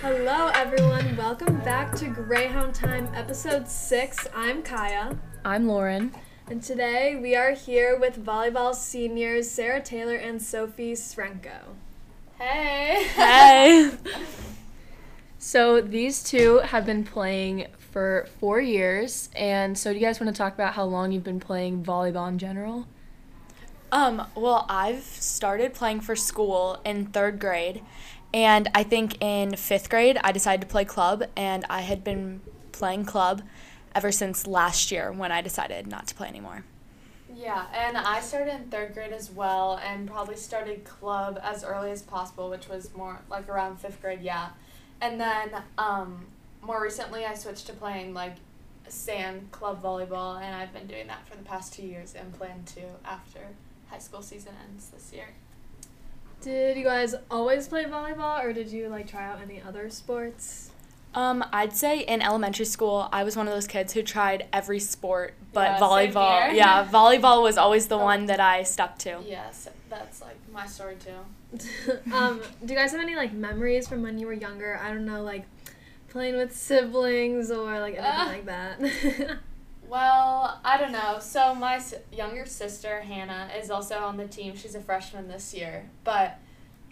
Hello, everyone. Welcome back to Greyhound Time, episode six. I'm Kaya, I'm Lauren. and today we are here with volleyball seniors Sarah Taylor and Sophie Srenko. Hey. Hey. so these two have been playing for four years, and so do you guys want to talk about how long you've been playing volleyball in general? Um, well, I've started playing for school in third grade, and I think in fifth grade I decided to play club, and I had been playing club ever since last year when I decided not to play anymore. Yeah, and I started in third grade as well, and probably started club as early as possible, which was more like around fifth grade, yeah. And then um, more recently, I switched to playing like sand club volleyball, and I've been doing that for the past two years, and plan to after high school season ends this year. Did you guys always play volleyball, or did you like try out any other sports? Um, I'd say in elementary school I was one of those kids who tried every sport, but Yeah, same volleyball, here. yeah, volleyball was always the Oh. one that I stuck to. Yes, that's like my story too. um, do you guys have any like memories from when you were younger? I don't know, like playing with siblings or like anything Ah. like that. Well, I don't know. So my s- younger sister Hannah is also on the team. She's a freshman this year, but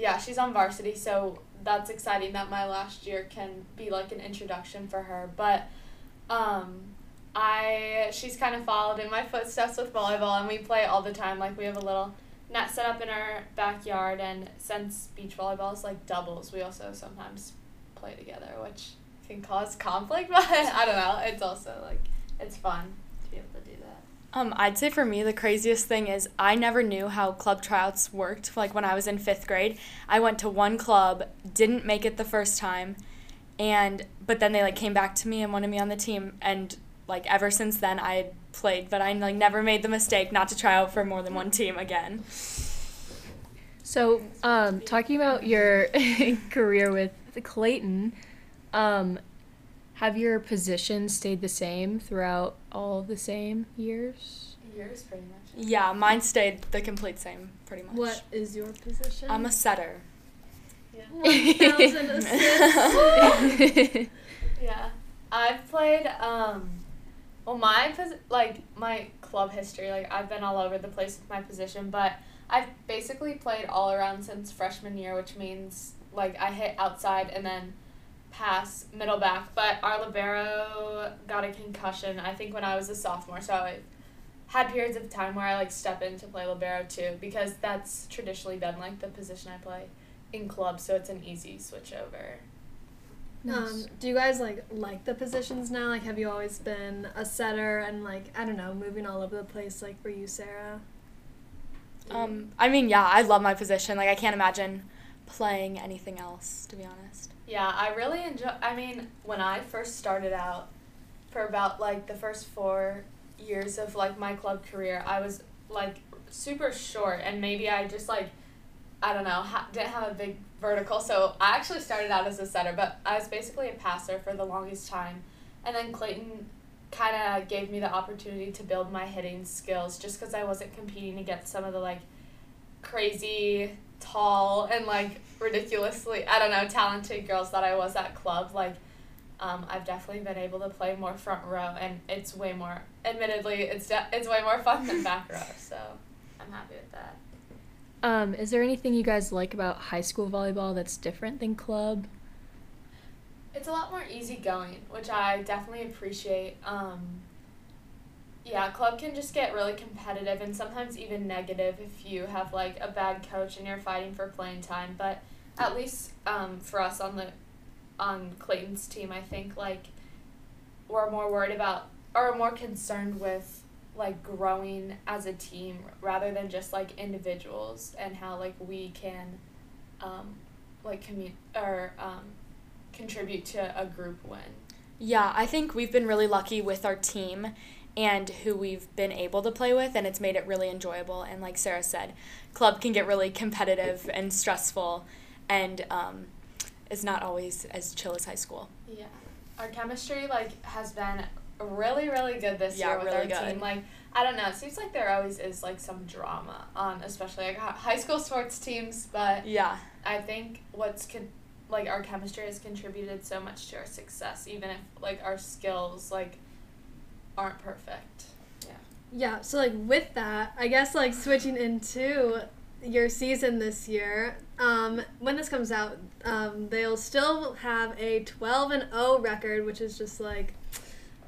yeah, she's on varsity. So that's exciting that my last year can be like an introduction for her. But um, I she's kind of followed in my footsteps with volleyball, and we play all the time. Like we have a little net set up in our backyard, and since beach volleyball is like doubles, we also sometimes play together, which can cause conflict. But I don't know. It's also like it's fun to be able to do that. Um, I'd say for me the craziest thing is I never knew how club tryouts worked. Like when I was in fifth grade, I went to one club, didn't make it the first time, and but then they like came back to me and wanted me on the team, and like ever since then I had played, but I like never made the mistake not to try out for more than one team again. So, um, talking about your career with Clayton, um, have your positions stayed the same throughout all the same years? Yours pretty much. Yeah, mine stayed the complete same pretty much. what is your position? I'm a setter. Yeah. One thousand assists. Yeah, I've played. Um, well, my posi- like my club history, like I've been all over the place with my position, but I've basically played all around since freshman year, which means like I hit outside and then pass middle back. But our libero got a concussion. I think when I was a sophomore, so I had periods of time where I like step in to play libero too, because that's traditionally been like the position I play in club, so it's an easy switch over. Um, do you guys like like the positions now? Like, have you always been a setter and like I don't know, moving all over the place? Like for you, Sarah. Um, I mean, yeah, I love my position. Like I can't imagine playing anything else, to be honest. Yeah, I really enjoy. I mean, when I first started out, for about like the first four years of like my club career, I was like super short, and maybe I just like, I don't know, ha- didn't have a big vertical. So I actually started out as a setter, but I was basically a passer for the longest time, and then Clayton kind of gave me the opportunity to build my hitting skills just because I wasn't competing against some of the like crazy tall and like ridiculously I don't know talented girls that I was at club like um, I've definitely been able to play more front row and it's way more admittedly it's de- it's way more fun than back row so I'm happy with that Um, is there anything you guys like about high school volleyball that's different than club? it's a lot more easygoing which I definitely appreciate um, yeah club can just get really competitive and sometimes even negative if you have like a bad coach and you're fighting for playing time but at least um, for us on the on Clayton's team, I think like we're more worried about or more concerned with like growing as a team rather than just like individuals and how like we can um, like commu- or um, contribute to a group win. Yeah, I think we've been really lucky with our team and who we've been able to play with, and it's made it really enjoyable. And like Sarah said, club can get really competitive and stressful, and um, is not always as chill as high school. Yeah. Our chemistry like has been really, really good this Yeah, year with really our good. team. Like, I don't know. It seems like there always is like some drama on, especially like high school sports teams. But Yeah. I think what's con- like our chemistry has contributed so much to our success, even if like our skills like aren't perfect. Yeah, Yeah. so like with that, I guess like switching into your season this year, um, when this comes out, um, they'll still have a 12 and 0 record, which is just like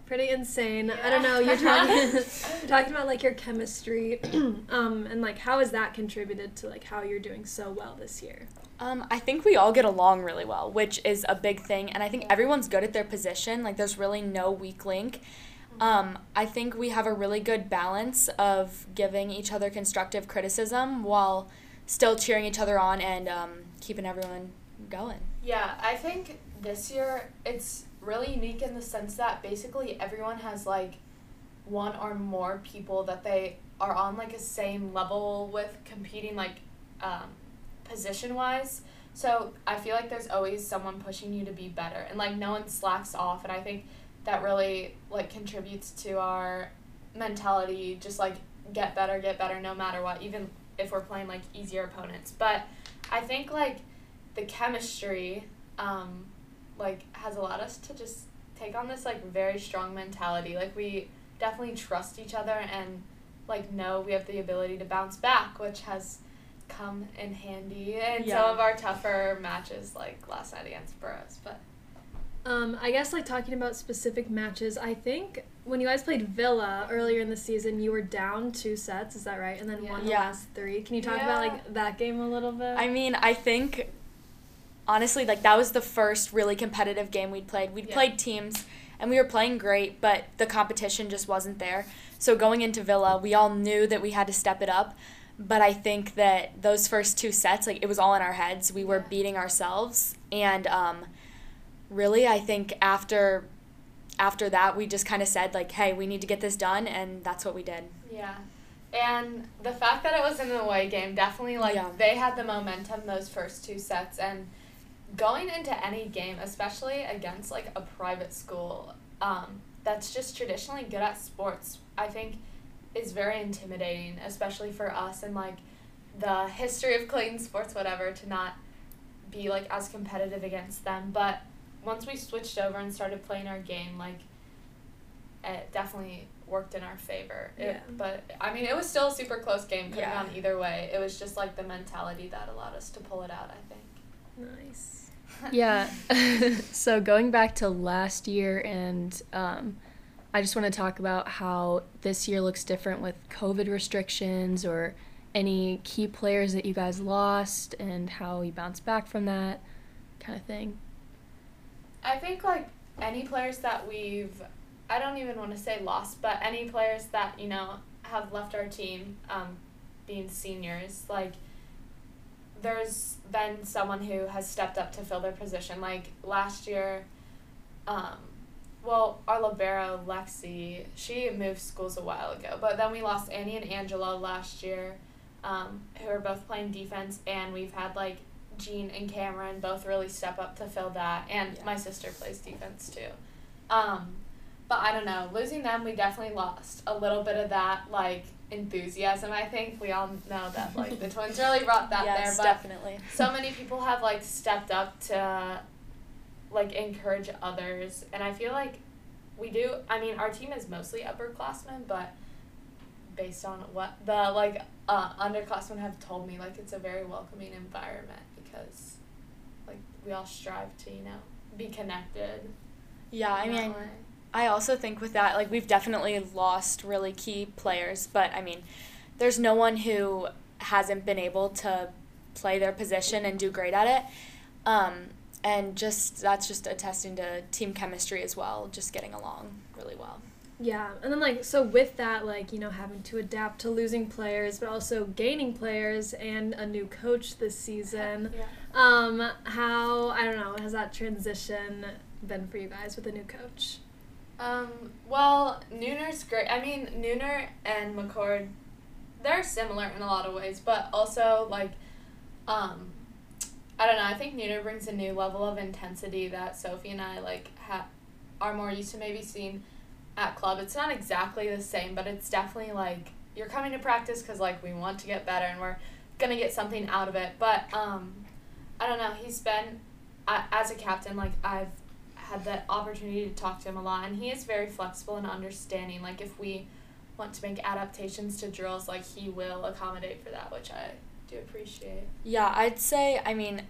pretty insane. Yeah. I don't know, you're talking talking about like your chemistry um, and like how has that contributed to like how you're doing so well this year? Um, I think we all get along really well, which is a big thing, and I think everyone's good at their position. Like, there's really no weak link. Um, I think we have a really good balance of giving each other constructive criticism while still cheering each other on and um, keeping everyone going. Yeah, I think this year it's really unique in the sense that basically everyone has like one or more people that they are on like a same level with competing like um, position wise. So I feel like there's always someone pushing you to be better and like no one slacks off and I think that really like contributes to our mentality just like get better, get better no matter what, even if we're playing like easier opponents. But I think like the chemistry um, like has allowed us to just take on this like very strong mentality like we definitely trust each other and like know we have the ability to bounce back which has come in handy in Yeah. some of our tougher matches like last night against Burroughs but Um, I guess like talking about specific matches, I think when you guys played Villa earlier in the season, you were down two sets, is that right? And then Yeah. won the Yeah. last three. Can you talk about like that game a little bit? I mean, I think honestly, like that was the first really competitive game we'd played. We'd Yeah. played teams and we were playing great, but the competition just wasn't there. So going into Villa, we all knew that we had to step it up. But I think that those first two sets, like it was all in our heads. We were Yeah. beating ourselves, and um, really, I think after after that, we just kind of said like, "Hey, we need to get this done," and that's what we did. Yeah. And the fact that it was an away game definitely like Yeah. they had the momentum those first two sets and going into any game, especially against like a private school, um, that's just traditionally good at sports, I think is very intimidating, especially for us and like the history of Clayton sports, whatever, to not be like as competitive against them. But once we switched over and started playing our game, like it definitely worked in our favor. It, Yeah. But I mean, it was still a super close game. Could have Yeah. gone either way. It was just like the mentality that allowed us to pull it out. I think. nice. Yeah. so going back to last year, and um, I just want to talk about how this year looks different with COVID restrictions or any key players that you guys lost and how you bounced back from that kind of thing. I think like any players that we've, I don't even want to say lost, but any players that you know have left our team, um, being seniors, like there's been someone who has stepped up to fill their position. Like last year, um, well, our libero Lexi, she moved schools a while ago, but then we lost Annie and Angela last year, um, who are both playing defense, and we've had like Jean and Cameron both really step up to fill that, and Yeah. my sister plays defense too. Um, but I don't know, losing them, we definitely lost a little bit of that like enthusiasm. I think we all know that like the twins really brought that yes, there, but definitely. so many people have like stepped up to like encourage others and i feel like we do i mean our team is mostly upperclassmen but based on what the like uh, underclassmen have told me like it's a very welcoming environment because like we all strive to you know be connected Yeah, I mean, way. I also think with that, like we've definitely lost really key players, but I mean, there's no one who hasn't been able to play their position and do great at it. Um, and just that's just attesting to team chemistry as well, just getting along really well. Yeah, and then like so with that, like you know, having to adapt to losing players, but also gaining players and a new coach this season. yeah Um, how I don't know has that transition been for you guys with a new coach? Um, well, Nooner's great. I mean, Nooner and McCord, they're similar in a lot of ways, but also, like, um, I don't know, I think Nooner brings a new level of intensity that Sophie and I, like, ha- are more used to maybe seeing at club. It's not exactly the same, but it's definitely like you're coming to practice because like we want to get better and we're gonna get something out of it. But um, I don't know. He's been uh, as a captain. Like I've had the opportunity to talk to him a lot, and he is very flexible and understanding. Like if we want to make adaptations to drills, like he will accommodate for that, which I do appreciate. Yeah, I'd say, I mean,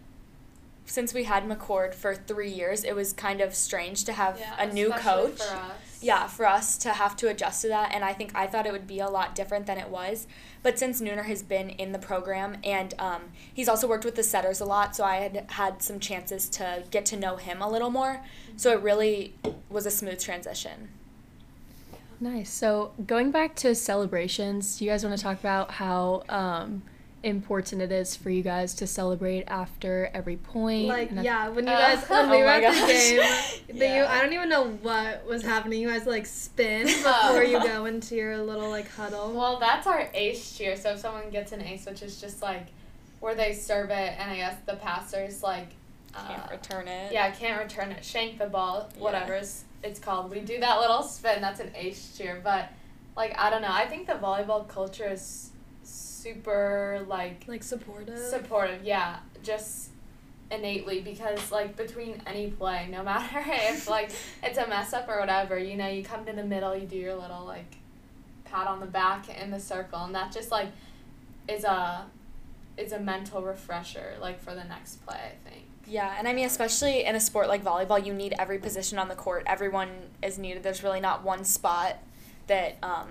since we had McCord for three years, it was kind of strange to have Yeah, a new coach. For us. Yeah, for us to have to adjust to that, and I think I thought it would be a lot different than it was. But since Nooner has been in the program, and um, he's also worked with the setters a lot, so I had had some chances to get to know him a little more. So it really was a smooth transition. Nice. So going back to celebrations, you guys want to talk about how um, important it is for you guys to celebrate after every point? Like and yeah, when you Uh, guys when oh we were my at the game, the, you, I don't even know what was happening. You guys like spin before you go into your little like huddle. Well, that's our ace cheer. So if someone gets an ace, which is just like where they serve it, and I guess the passers like Can't uh, return it. Yeah, can't return it. Shank the ball, Yeah. whatever it's, it's called. We do that little spin. That's an ace cheer. But like I don't know. I think the volleyball culture is super like like supportive. supportive. Yeah, just innately because like between any play, no matter if like it's a mess up or whatever, you know, you come to the middle, you do your little like pat on the back in the circle, and that just like is a is a mental refresher like for the next play. I think. Yeah, and I mean, especially in a sport like volleyball, you need every position on the court. Everyone is needed. There's really not one spot that um,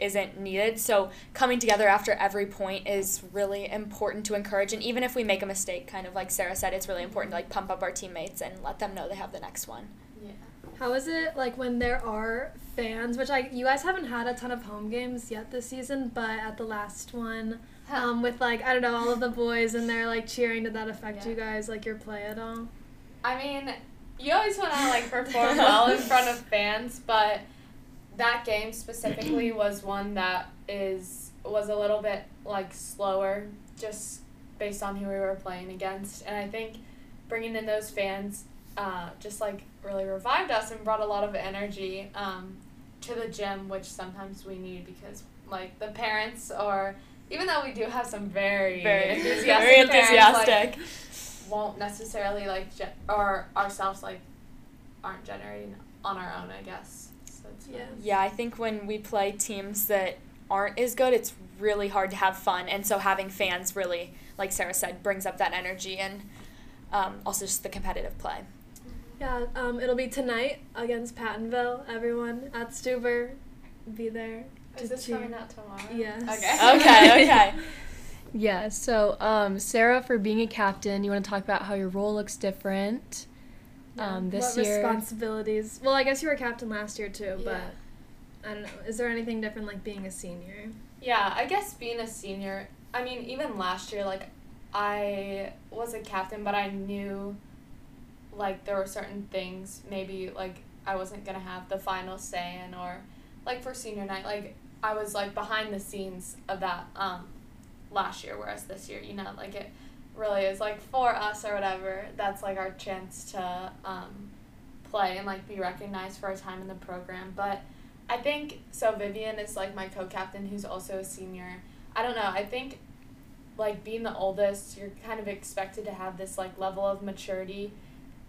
isn't needed. So coming together after every point is really important to encourage. And even if we make a mistake, kind of like Sarah said, it's really important to like pump up our teammates and let them know they have the next one. Yeah. How is it like when there are fans? Which I you guys haven't had a ton of home games yet this season, but at the last one, um, with like I don't know all of the boys and they're like cheering. Did that affect Yeah. you guys like your play at all? I mean, you always want to like perform well in front of fans, but that game specifically was one that is was a little bit like slower, just based on who we were playing against, and I think bringing in those fans uh, just like really revived us and brought a lot of energy um, to the gym, which sometimes we need because like the parents or even though we do have some very Very, enthusiastic very parents, like, won't necessarily like ge- or ourselves like aren't generating on our own I guess so it's Yeah. Yeah, I think when we play teams that aren't as good, it's really hard to have fun. And so having fans really, like Sarah said, brings up that energy and um, also just the competitive play. Yeah, um, it'll be tonight against Pattonville. Everyone at Stuber, be there. is this cheer. coming out tomorrow Yes. okay Okay, okay. Yeah, so um, Sarah, for being a captain, you want to talk about how your role looks different um, this what year? responsibilities? Well, I guess you were captain last year too, Yeah. but I don't know. Is there anything different like being a senior? yeah I guess being a senior I mean even last year like I was a captain but I knew like there were certain things maybe like I wasn't gonna have the final say in or like for senior night like I was like behind the scenes of that um last year whereas this year you know like it really is like for us or whatever that's like our chance to um play and like be recognized for our time in the program. But I think so Vivian is like my co-captain who's also a senior. I don't know I think like being the oldest you're kind of expected to have this like level of maturity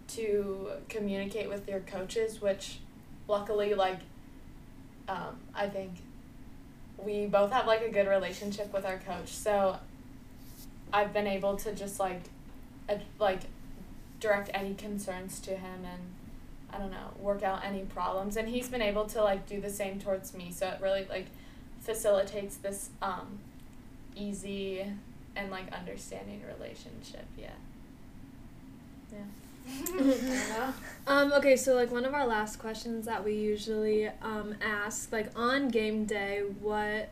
to communicate with your coaches which luckily like um, I think we both have like a good relationship with our coach. So I've been able to just like ad- like direct any concerns to him and I don't know work out any problems. And he's been able to like do the same towards me. So it really like facilitates this um easy and like understanding relationship. Yeah. Yeah. Um, okay, so like one of our last questions that we usually um, ask, like on game day, what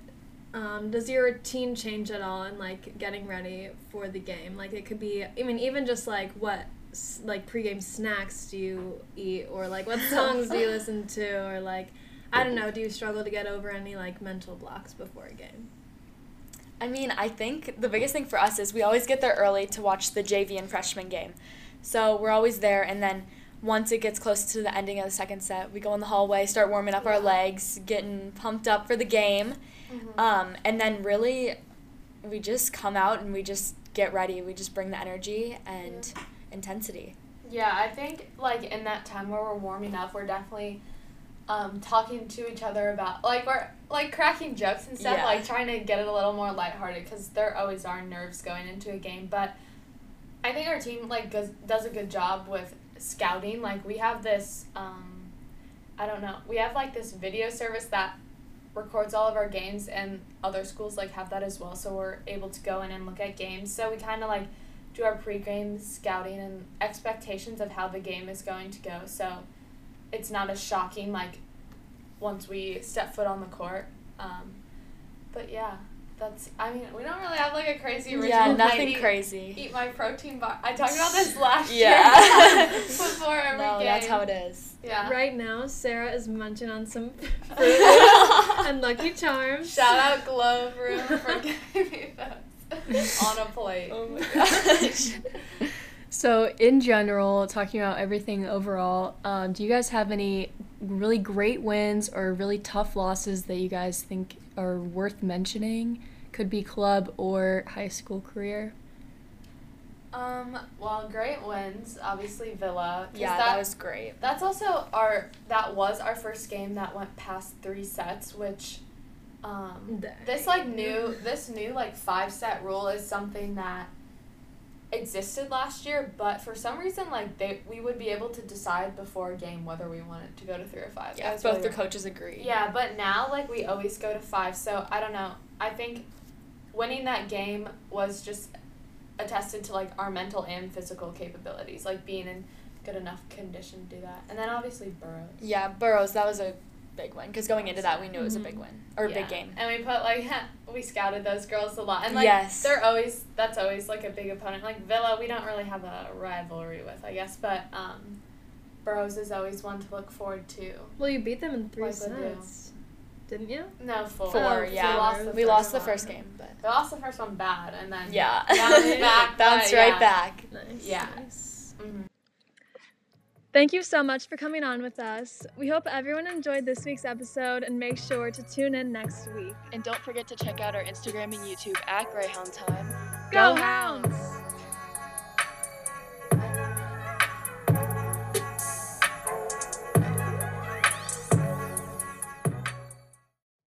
um, does your routine change at all in like getting ready for the game? Like it could be, I mean, even just like what like pregame snacks do you eat, or like what songs do you listen to, or like I don't know, do you struggle to get over any like mental blocks before a game? I mean, I think the biggest thing for us is we always get there early to watch the JV and freshman game. So we're always there, and then once it gets close to the ending of the second set, we go in the hallway, start warming up our legs, getting pumped up for the game. Mm-hmm. Um, and then really, we just come out and we just get ready. We just bring the energy and intensity. Yeah, I think like in that time where we're warming up, we're definitely um, talking to each other about like we're like cracking jokes and stuff, Yeah. like trying to get it a little more lighthearted because there always are nerves going into a game. But I think our team like goes, does a good job with scouting. Like we have this, um, I don't know, we have like this video service that records all of our games, and other schools like have that as well. So we're able to go in and look at games. So we kind of like do our pre-game scouting and expectations of how the game is going to go. So it's not as shocking like once we step foot on the court. Um, but yeah, that's. I mean, we don't really have like a crazy ritual. Yeah, nothing eat, crazy. Eat my protein bar. I talked about this last Yeah. year before every no, game. that's how it is. Yeah. Right now, Sarah is munching on some fruit and Lucky Charms. Shout out Glove Room for giving me those on a plate. Oh my gosh. So, in general, talking about everything overall, um, do you guys have any really great wins or really tough losses that you guys think are worth mentioning? Could be club or high school career. Um. Well, great wins. Obviously, Villa. yeah, that, was great. That's also our that was our first game that went past three sets, which um Dang. this like new this new like five set rule is something that existed last year, but for some reason like they we would be able to decide before a game whether we wanted to go to three or five. Yeah, That was both really the weird. coaches agree. Yeah, but now like we always go to five, so I don't know. I think winning that game was just attested to like our mental and physical capabilities, like being in good enough condition to do that. And then obviously Burroughs. Yeah, Burroughs, that was a big win because going into that we knew it was a big win or a Yeah. big game. And we put like we scouted those girls a lot, and like Yes. they're always that's always like a big opponent. Like Villa, we don't really have a rivalry with, I guess, but um, Burroughs is always one to look forward to. Well, you beat them in three Like sets, didn't you? No, four. Four, Oh, yeah. we lost the we first lost the first game, but They lost the first one bad, and then yeah, bounced back. bounced but, right yeah. back. Nice. Yeah. Nice. Mhm. Thank you so much for coming on with us. We hope everyone enjoyed this week's episode and make sure to tune in next week. And don't forget to check out our Instagram and YouTube at Greyhound Time. Go Hounds!